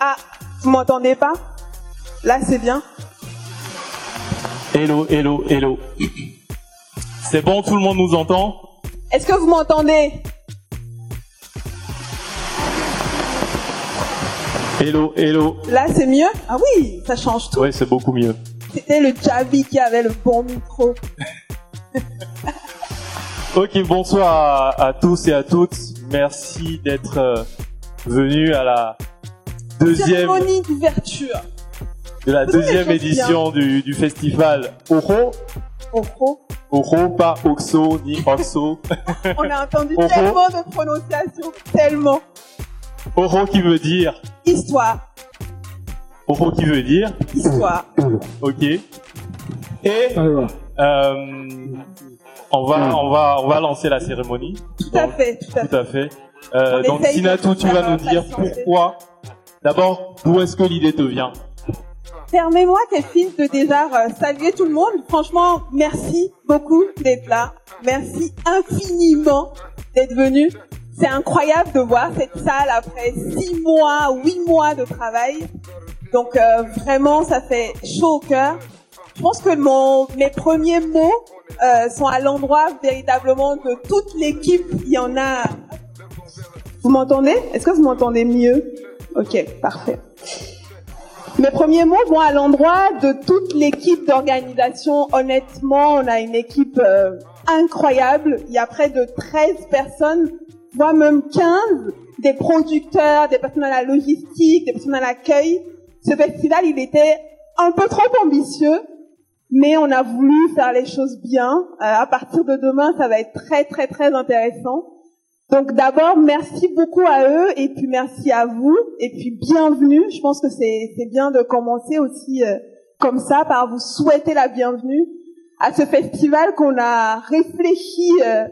Ah, vous m'entendez pas Là, c'est bien. Hello, hello, hello. C'est bon, tout le monde nous entend Est-ce que vous m'entendez Hello, hello. Là, c'est mieux Ah oui, ça change tout. Ouais, c'est beaucoup mieux. C'était le Javi qui avait le bon micro. Ok, bonsoir à, à tous et à toutes. Merci d'être euh, venus à la deuxième Cérémonie d'ouverture. de la deuxième édition du, du festival Oro. Oh. Oro, pas Oxo ni Oxo. On a entendu tellement de prononciations, tellement. Oro qui veut dire Histoire, Oro qui veut dire histoire. Ok. Et euh, on va on va on va lancer la cérémonie. Tout à fait, tout à fait. Tout à fait. Euh, On donc Sinatou, tu vas nous dire pourquoi. D'abord, d'où est-ce que l'idée te vient? Permets-moi, Kevin, de déjà euh, saluer tout le monde. Franchement, merci beaucoup d'être là. Merci infiniment d'être venu. C'est incroyable de voir cette salle après six mois, huit mois de travail. Donc euh, vraiment, ça fait chaud au cœur. Je pense que mon, mes premiers mots euh, sont à l'endroit véritablement de toute l'équipe. Il y en a. Vous m'entendez? Est-ce que vous m'entendez mieux? Ok, parfait. Mes premiers mots vont à l'endroit de toute l'équipe d'organisation. Honnêtement, on a une équipe euh, incroyable. Il y a près de 13 personnes, voire même 15, des producteurs, des personnes à la logistique, des personnes à l'accueil. Ce festival, il était un peu trop ambitieux, mais on a voulu faire les choses bien. Euh, à partir de demain, ça va être très, très, très intéressant. Donc d'abord, merci beaucoup à eux et puis merci à vous et puis bienvenue. Je pense que c'est bien de commencer aussi euh, comme ça par vous souhaiter la bienvenue à ce festival qu'on a réfléchi euh,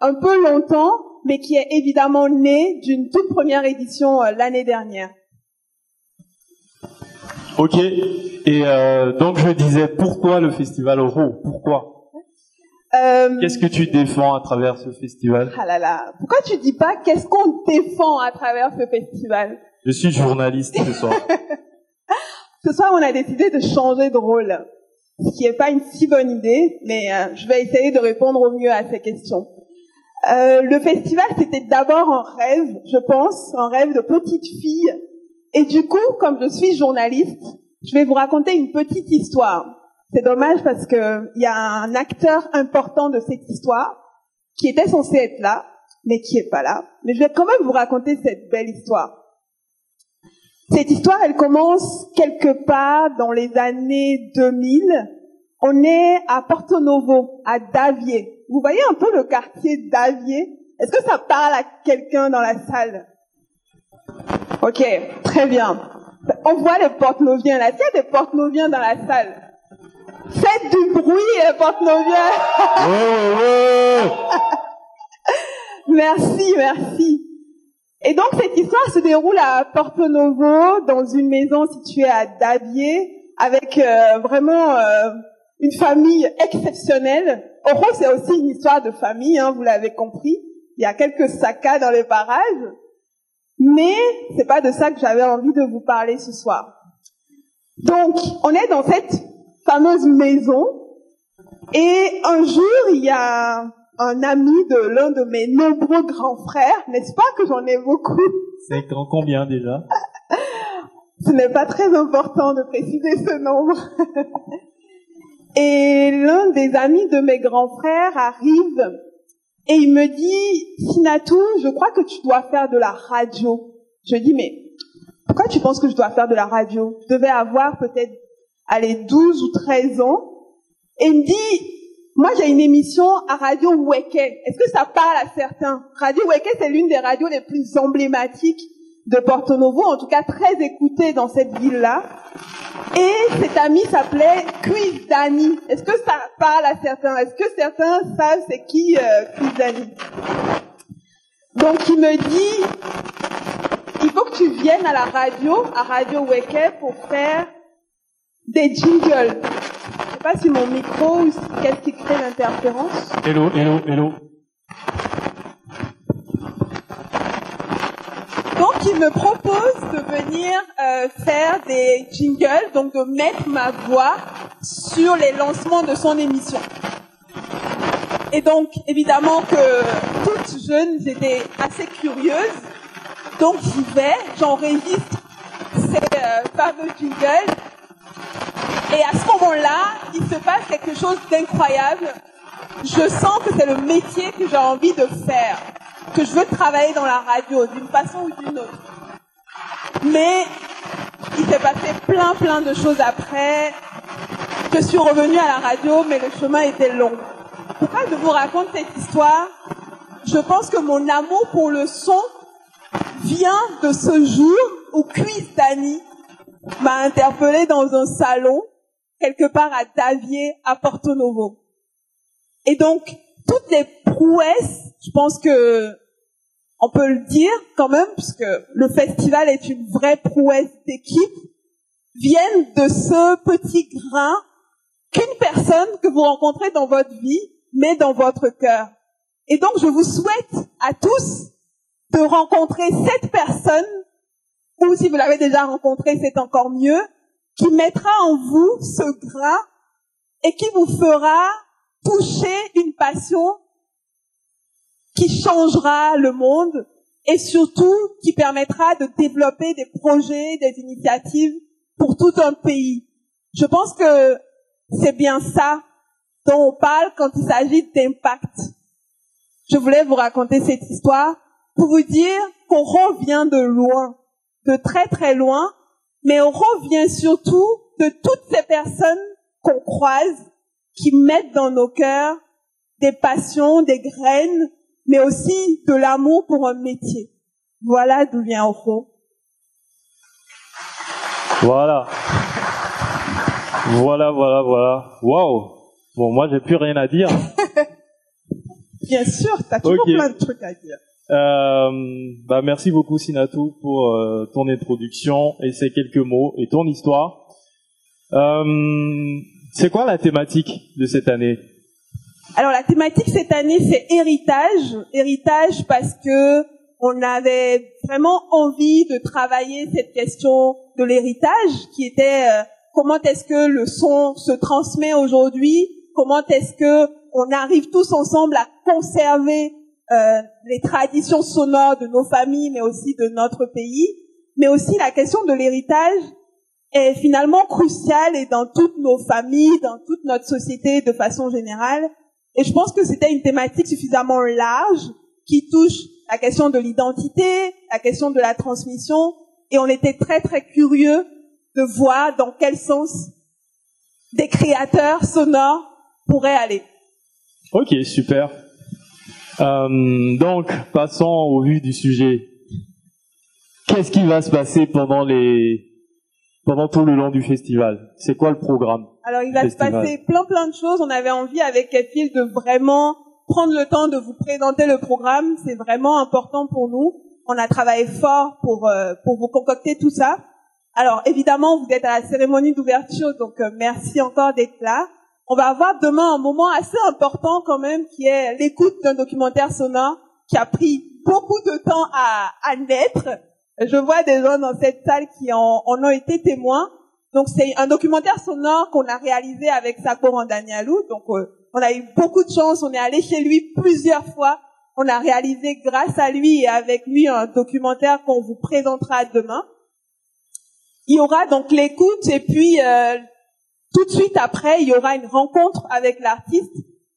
un peu longtemps, mais qui est évidemment né d'une toute première édition euh, l'année dernière. Ok. Et euh, donc je disais pourquoi le festival Oro Pourquoi? Euh, Qu'est-ce que tu défends à travers ce festival? Ah là là, pourquoi tu dis pas qu'est-ce qu'on défend à travers ce festival? Je suis journaliste ce soir. Ce soir, on a décidé de changer de rôle, ce qui n'est pas une si bonne idée, mais euh, je vais essayer de répondre au mieux à ces questions. Euh, le festival, c'était d'abord un rêve, je pense, un rêve de petite fille. Et du coup, comme je suis journaliste, je vais vous raconter une petite histoire. C'est dommage parce que il y a un acteur important de cette histoire qui était censé être là, mais qui est pas là. Mais je vais quand même vous raconter cette belle histoire. Cette histoire, elle commence quelque part dans les années 2000. On est à Porto Novo, à Davier. Vous voyez un peu le quartier Davier? Est-ce que ça parle à quelqu'un dans la salle? Ok, très bien. On voit les porte-noviens là. S'il y a des porte-noviens dans la salle, faites du bruit, les porte-noviens. Ouais, ouais, ouais. Merci, merci. Et donc cette histoire se déroule à Porto Novo, dans une maison située à Davier, avec euh, vraiment euh, une famille exceptionnelle. Oro, c'est aussi une histoire de famille, hein, vous l'avez compris. Il y a quelques saccas dans les parages, mais c'est pas de ça que j'avais envie de vous parler ce soir. Donc, on est dans cette fameuse maison, et un jour, il y a un ami de l'un de mes nombreux grands frères, n'est-ce pas que j'en ai beaucoup? C'est combien déjà? Ce n'est pas très important de préciser ce nombre. et l'un des amis de mes grands frères arrive et il me dit, Sinatou, je crois que tu dois faire de la radio. Je dis, mais pourquoi tu penses que je dois faire de la radio? Je devais avoir peut-être, allez, 12 ou 13 ans. Et il me dit, moi j'ai une émission à Radio Weke. Est-ce que ça parle à certains? Radio Weke, c'est l'une des radios les plus emblématiques de Porto Novo, en tout cas très écoutée dans cette ville-là. Et cet ami s'appelait Quiz Dani. Est-ce que ça parle à certains? Est-ce que certains savent c'est qui euh, Quiz Dani Donc il me dit, il faut que tu viennes à la radio, à Radio Weke, pour faire des jingles. Je sais pas si mon micro ou si- qu'est-ce qui crée l'interférence. Hello, hello, hello. Donc qui me propose de venir euh, faire des jingles, donc de mettre ma voix sur les lancements de son émission. Et donc, évidemment que toute jeune, j'étais assez curieuse. Donc, j'y vais, j'enregistre ces euh, fameux jingles. Et à ce moment-là, il se passe quelque chose d'incroyable. Je sens que c'est le métier que j'ai envie de faire, que je veux travailler dans la radio d'une façon ou d'une autre. Mais il s'est passé plein plein de choses après. Je suis revenue à la radio, mais le chemin était long. Pourquoi je vous raconte cette histoire Je pense que mon amour pour le son vient de ce jour où Quiz Dani m'a interpellé dans un salon quelque part à Davier, à Porto Novo. Et donc, toutes les prouesses, je pense que on peut le dire quand même, puisque le festival est une vraie prouesse d'équipe, viennent de ce petit grain qu'une personne que vous rencontrez dans votre vie met dans votre cœur. Et donc, je vous souhaite à tous de rencontrer cette personne, ou si vous l'avez déjà rencontrée, c'est encore mieux, qui mettra en vous ce grain et qui vous fera toucher une passion qui changera le monde et surtout qui permettra de développer des projets, des initiatives pour tout un pays. Je pense que c'est bien ça dont on parle quand il s'agit d'impact. Je voulais vous raconter cette histoire pour vous dire qu'on revient de loin, de très très loin, mais on revient surtout de toutes ces personnes qu'on croise, qui mettent dans nos cœurs des passions, des graines, mais aussi de l'amour pour un métier. Voilà d'où vient Oro. Voilà. Voilà, voilà, voilà. Waouh. Bon, moi, j'ai plus rien à dire. Bien sûr, t'as toujours plein de trucs à dire. Euh, bah merci beaucoup Sinatou pour euh, ton introduction et ces quelques mots et ton histoire. Euh, c'est quoi la thématique de cette année? Alors la thématique cette année c'est héritage, héritage parce que on avait vraiment envie de travailler cette question de l'héritage qui était euh, comment est-ce que le son se transmet aujourd'hui, comment est-ce que on arrive tous ensemble à conserver euh, les traditions sonores de nos familles, mais aussi de notre pays, mais aussi la question de l'héritage est finalement cruciale et dans toutes nos familles, dans toute notre société de façon générale. Et je pense que c'était une thématique suffisamment large qui touche la question de l'identité, la question de la transmission, et on était très très curieux de voir dans quel sens des créateurs sonores pourraient aller. Ok, super. Euh, donc, passons au vu du sujet. Qu'est-ce qui va se passer pendant les pendant tout le long du festival? C'est quoi le programme Alors, il va se passer plein plein de choses. On avait envie avec Ethel de vraiment prendre le temps de vous présenter le programme. C'est vraiment important pour nous. On a travaillé fort pour euh, pour vous concocter tout ça. Alors, évidemment, vous êtes à la cérémonie d'ouverture, donc euh, merci encore d'être là on va avoir demain un moment assez important quand même qui est l'écoute d'un documentaire sonore qui a pris beaucoup de temps à, à naître. Je vois des gens dans cette salle qui en, ont été témoins. Donc c'est un documentaire sonore qu'on a réalisé avec Sako Randanialou. Donc euh, on a eu beaucoup de chance, on est allé chez lui plusieurs fois. On a réalisé grâce à lui et avec lui un documentaire qu'on vous présentera demain. Il y aura donc l'écoute et puis euh, tout de suite après, il y aura une rencontre avec l'artiste.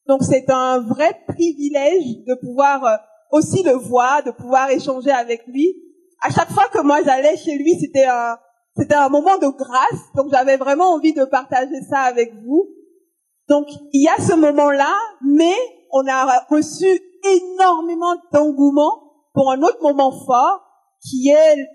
Donc c'est un vrai privilège de pouvoir euh, aussi le voir, de pouvoir échanger avec lui. À chaque fois que moi j'allais chez lui, c'était un c'était un moment de grâce. Donc j'avais vraiment envie de partager ça avec vous. Donc il y a ce moment-là, mais on a reçu énormément d'engouement pour un autre moment fort qui est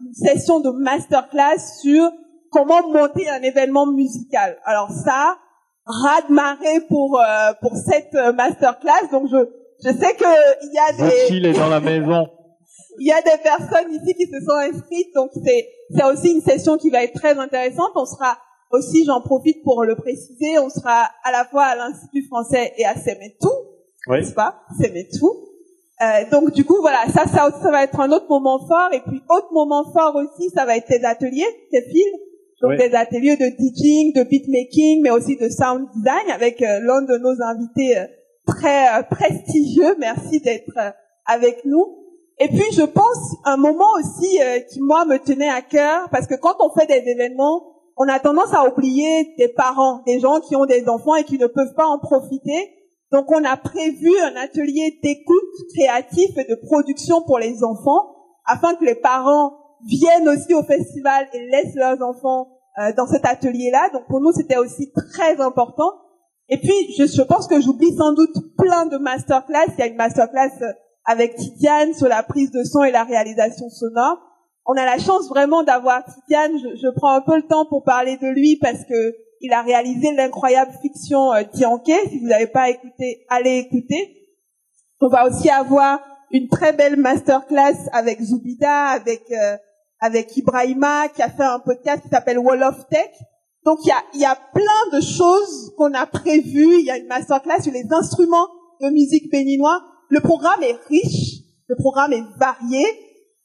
une session de masterclass sur comment monter un événement musical. Alors ça, raz marée pour euh, pour cette euh, masterclass. Donc je je sais que il y a des est dans la maison. il y a des personnes ici qui se sont inscrites, donc c'est c'est aussi une session qui va être très intéressante. On sera aussi, j'en profite pour le préciser, on sera à la fois à l'Institut français et à Semetou, oui. n'est-ce pas? Semetou. Euh, donc du coup voilà, ça, ça ça va être un autre moment fort. Et puis autre moment fort aussi, ça va être tes ateliers, tes films. Donc des ateliers de DJing, de beatmaking, mais aussi de sound design avec euh, l'un de nos invités euh, très euh, prestigieux. Merci d'être avec nous. Et puis je pense un moment aussi qui moi me tenait à cœur parce que quand on fait des événements, on a tendance à oublier des parents, des gens qui ont des enfants et qui ne peuvent pas en profiter. Donc on a prévu un atelier d'écoute créatif et de production pour les enfants afin que les parents viennent aussi au festival et laissent leurs enfants euh, dans cet atelier-là. Donc pour nous c'était aussi très important. Et puis je, je pense que j'oublie sans doute plein de masterclass. Il y a une masterclass euh, avec Titiane sur la prise de son et la réalisation sonore. On a la chance vraiment d'avoir Titiane. Je, je prends un peu le temps pour parler de lui parce que il a réalisé l'incroyable fiction euh. Si vous n'avez pas écouté, allez écouter. On va aussi avoir une très belle masterclass avec Zubida, avec euh, avec Ibrahima qui a fait un podcast qui s'appelle Wall of Tech. Donc il y a il y a plein de choses qu'on a prévues. Il y a une masterclass sur les instruments de musique béninois. Le programme est riche, le programme est varié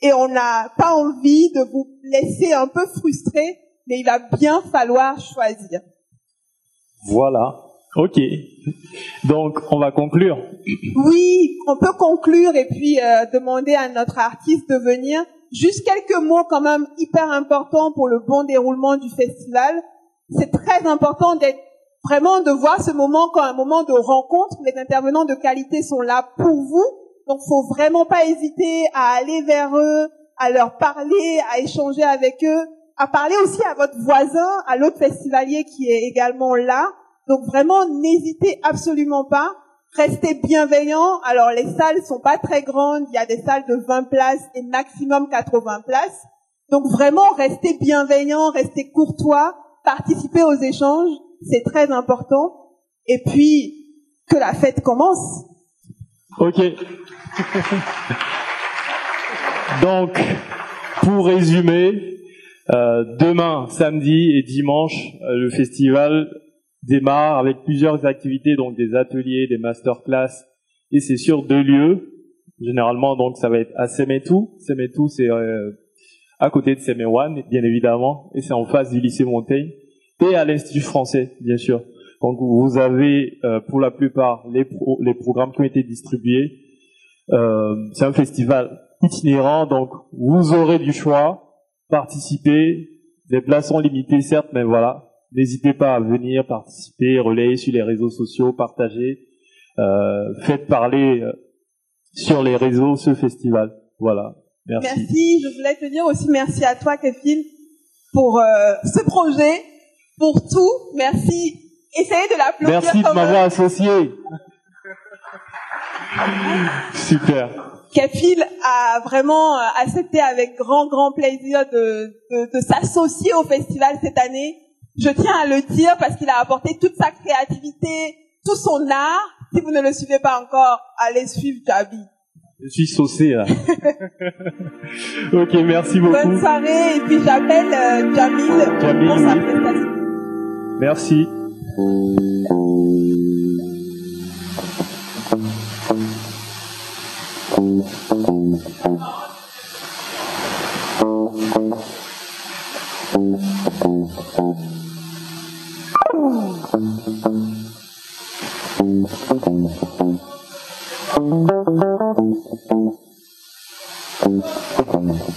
et on n'a pas envie de vous laisser un peu frustrés, mais il va bien falloir choisir. Voilà. Ok. Donc, on va conclure. Oui, on peut conclure et puis euh, demander à notre artiste de venir. Juste quelques mots quand même hyper importants pour le bon déroulement du festival. C'est très important d'être vraiment de voir ce moment comme un moment de rencontre. Les intervenants de qualité sont là pour vous. Donc, faut vraiment pas hésiter à aller vers eux, à leur parler, à échanger avec eux, à parler aussi à votre voisin, à l'autre festivalier qui est également là. Donc vraiment, n'hésitez absolument pas. Restez bienveillants. Alors les salles sont pas très grandes. Il y a des salles de 20 places et maximum 80 places. Donc vraiment, restez bienveillants, restez courtois, participez aux échanges. C'est très important. Et puis, que la fête commence. Ok. Donc, pour résumer, euh, demain, samedi et dimanche, euh, le festival démarre avec plusieurs activités, donc des ateliers, des masterclass, et c'est sur deux lieux. Généralement, donc, ça va être à Semetou. Semetou, c'est euh, à côté de Semewan, bien évidemment, et c'est en face du lycée Montaigne, et à l'Institut français, bien sûr. Donc, vous avez, euh, pour la plupart, les, pro- les programmes qui ont été distribués. Euh, c'est un festival itinérant, donc vous aurez du choix, participer. Les places sont limitées, certes, mais voilà. N'hésitez pas à venir participer, relayer sur les réseaux sociaux, partager, euh, faites parler euh, sur les réseaux ce festival. Voilà. Merci. Merci. Je voulais te dire aussi merci à toi, Kevin, pour euh, ce projet, pour tout. Merci. Essayez de l'applaudir Merci de m'avoir associé. Super. Kefil a vraiment euh, accepté avec grand, grand plaisir de, de, de s'associer au festival cette année. Je tiens à le dire parce qu'il a apporté toute sa créativité, tout son art. Si vous ne le suivez pas encore, allez suivre Jabi. Je suis saucé là. ok, merci beaucoup. Bonne soirée et puis j'appelle euh, Jamil, pour sa prestation. Merci. Thank you.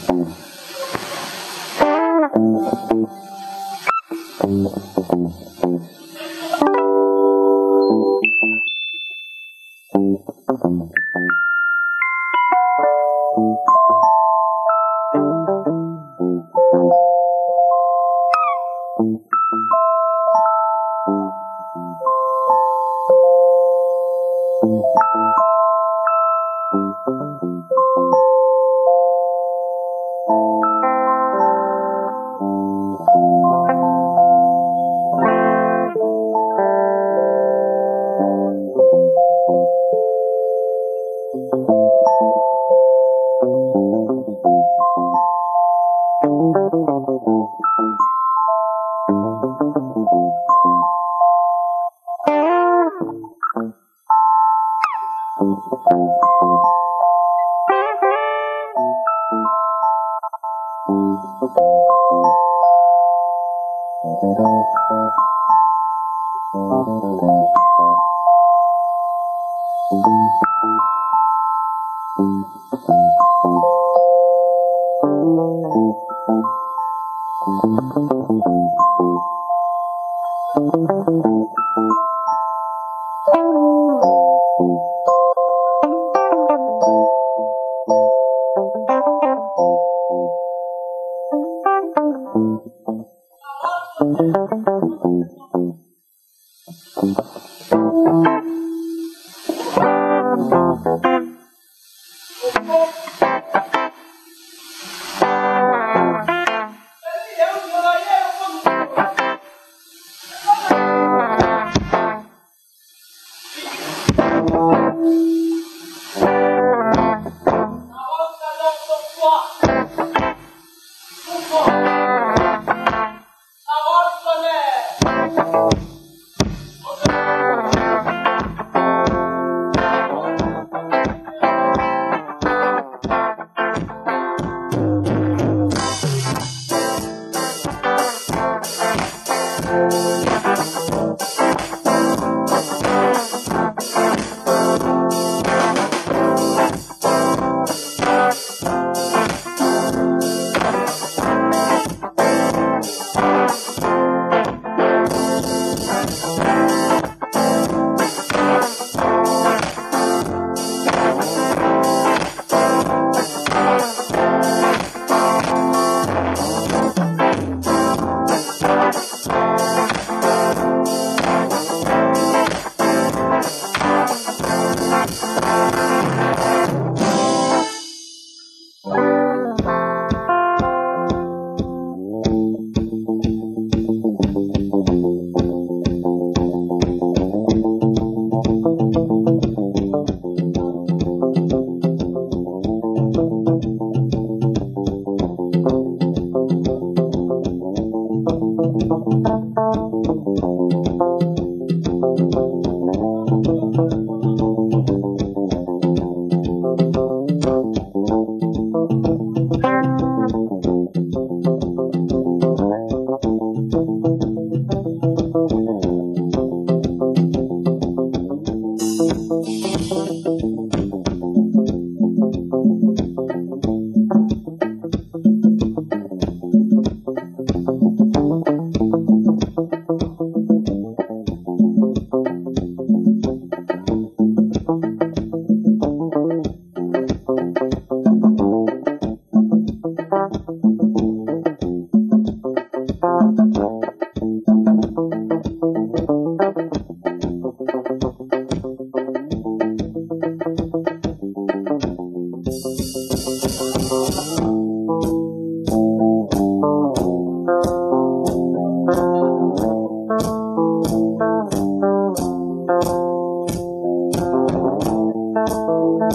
Thank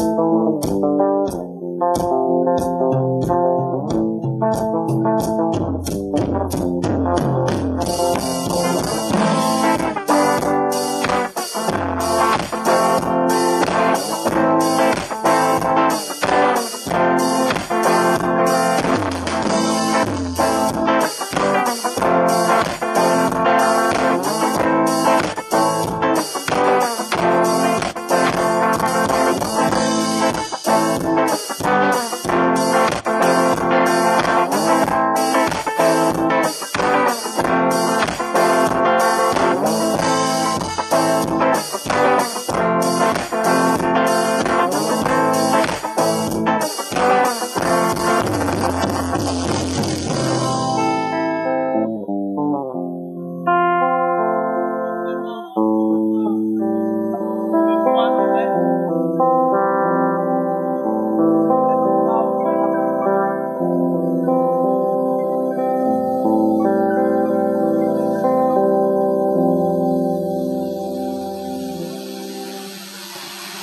you.